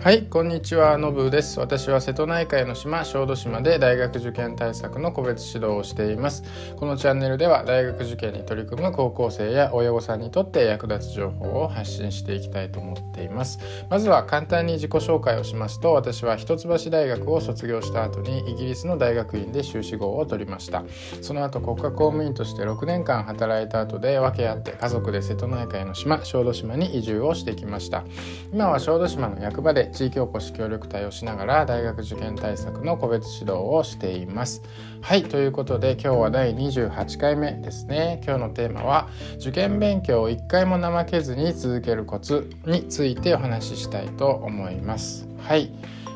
はいこんにちはのぶです。私は瀬戸内海の島小豆島で大学受験対策の個別指導をしています。このチャンネルでは大学受験に取り組む高校生や親御さんにとって役立つ情報を発信していきたいと思っています。まずは簡単に自己紹介をしますと私は一橋大学を卒業した後にイギリスの大学院で修士号を取りました。その後国家公務員として6年間働いた後で分け合って家族で瀬戸内海の島小豆島に移住をしてきました。今は小豆島の役場で地域おこし協力隊をしながら大学受験対策の個別指導をしています。はいということで今日は第28回目ですね。今日のテーマは受験勉強を一回も怠けずに続けるコツについてお話ししたいと思います。はい。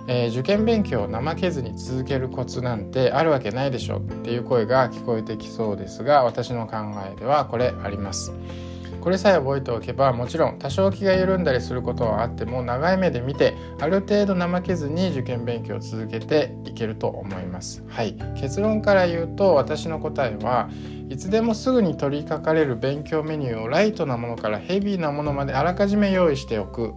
えー、受験勉強を怠けずに続けるコツなんてあるわけないでしょっていう声が聞こえてきそうですが私の考えではこれあります。これさえ覚えておけばもちろん多少気が緩んだりすることはあっても長い目で見てある程度怠けずに受験勉強を続けていけると思います。はい。結論から言うと私の答えはいつでもすぐに取り掛かれる勉強メニューをライトなものからヘビーなものまであらかじめ用意しておく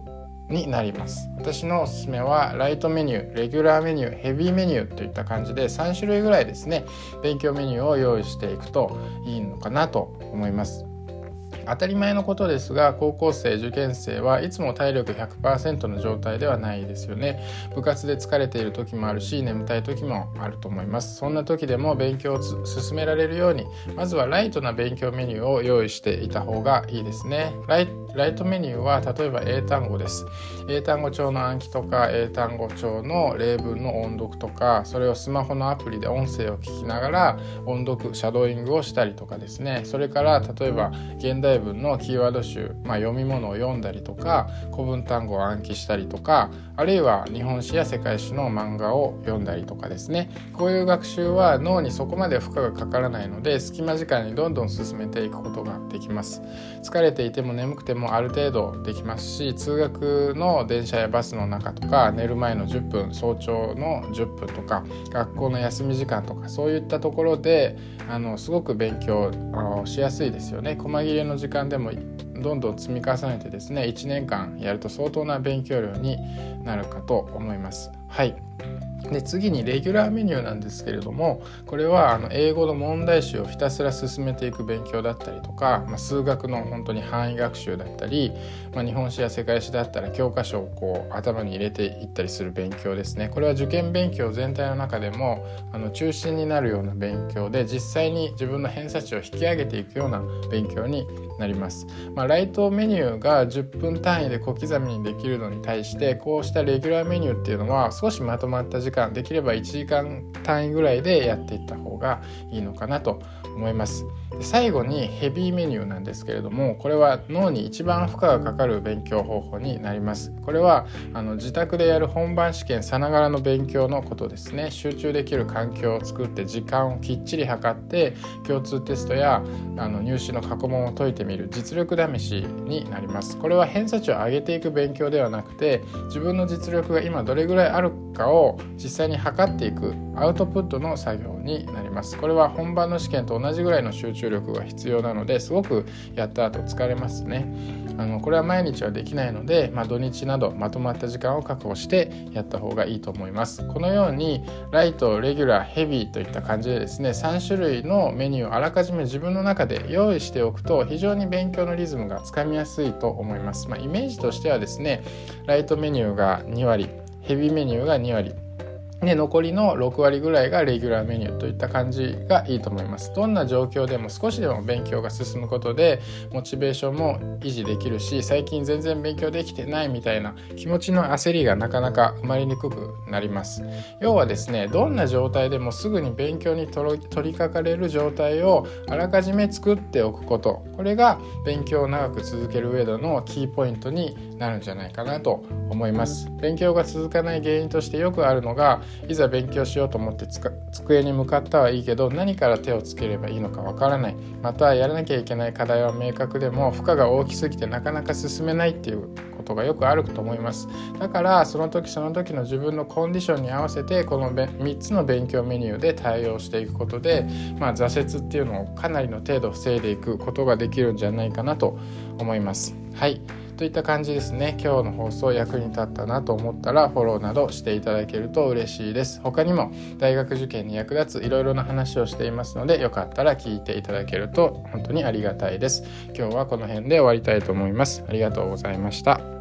になります。私のおすすめはライトメニューレギュラーメニューヘビーメニューといった感じで3種類ぐらいですね勉強メニューを用意していくといいのかなと思います。当たり前のことですが高校生受験生はいつも体力100%の状態ではないですよね。部活で疲れている時もあるし眠たい時もあると思います。そんな時でも勉強を進められるようにまずはライトな勉強メニューを用意していた方がいいですね。ライトメニューは例えば英単語です。英単語帳の暗記とか英単語帳の例文の音読とかそれをスマホのアプリで音声を聞きながら音読シャドーイングをしたりとかですね。それから例えば現代文のキーワード集、まあ、読み物を読んだりとか古文単語を暗記したりとかあるいは日本史や世界史の漫画を読んだりとかですね。こういう学習は脳にそこまで負荷がかからないので隙間時間にどんどん進めていくことができます。疲れていても眠くてもある程度できますし通学の電車やバスの中とか寝る前の10分早朝の10分とか学校の休み時間とかそういったところであのすごく勉強しやすいですよね。細切れの時時間でもどんどん積み重ねてですね1年間やると相当な勉強量になるかと思います。はいで次にレギュラーメニューなんですけれどもこれはあの英語の問題集をひたすら進めていく勉強だったりとか、まあ、数学の本当に範囲学習だったり、まあ、日本史や世界史だったら教科書をこう頭に入れていったりする勉強ですねこれは受験勉強全体の中でもあの中心になるような勉強で実際に自分の偏差値を引き上げていくような勉強になります、まあ、ライトメニューが10分単位で小刻みにできるのに対してこうしたレギュラーメニューっていうのは少しまとまった時間できれば1時間単位ぐらいでやっていった方がいいのかなと思います。最後にヘビーメニューなんですけれどもこれは脳に一番負荷がかかる勉強方法になります。これはあの自宅でやる本番試験さながらの勉強のことですね。集中できる環境を作って時間をきっちり測って共通テストやあの入試の過去問を解いてみる実力試しになります。これは偏差値を上げていく勉強ではなくて自分の実力が今どれぐらいあるかを実際に測っていくアウトプットの作業になります。これは本番の試験と同じぐらいの集中力が必要なのですごくやった後疲れますね。あのこれは毎日はできないので、まあ、土日などまとまった時間を確保してやった方がいいと思います。このようにライトレギュラーヘビーといった感じでですね3種類のメニューをあらかじめ自分の中で用意しておくと非常に勉強のリズムがつかみやすいと思います、まあ、イメージとしてはですねライトメニューが2割ヘビーメニューが2割で残りの6割ぐらいがレギュラーメニューといった感じがいいと思います。どんな状況でも少しでも勉強が進むことでモチベーションも維持できるし最近全然勉強できてないみたいな気持ちの焦りがなかなか生まれにくくなります。要はですねどんな状態でもすぐに勉強に取り掛かれる状態をあらかじめ作っておくこと。これが勉強を長く続ける上でのキーポイントになるんじゃないかなと思います。勉強が続かない原因としてよくあるのがいざ勉強しようと思って机に向かったはいいけど何から手をつければいいのかわからない。またやらなきゃいけない課題は明確でも負荷が大きすぎてなかなか進めないっていうことがよくあると思います。だからその時その時の自分のコンディションに合わせてこの3つの勉強メニューで対応していくことで、まあ、挫折っていうのをかなりの程度防いでいくことができるんじゃないかなと思います。はい。といった感じですね。今日の放送役に立ったなと思ったらフォローなどしていただけると嬉しいです。他にも大学受験に役立ついろいろな話をしていますのでよかったら聞いていただけると本当にありがたいです。今日はこの辺で終わりたいと思います。ありがとうございました。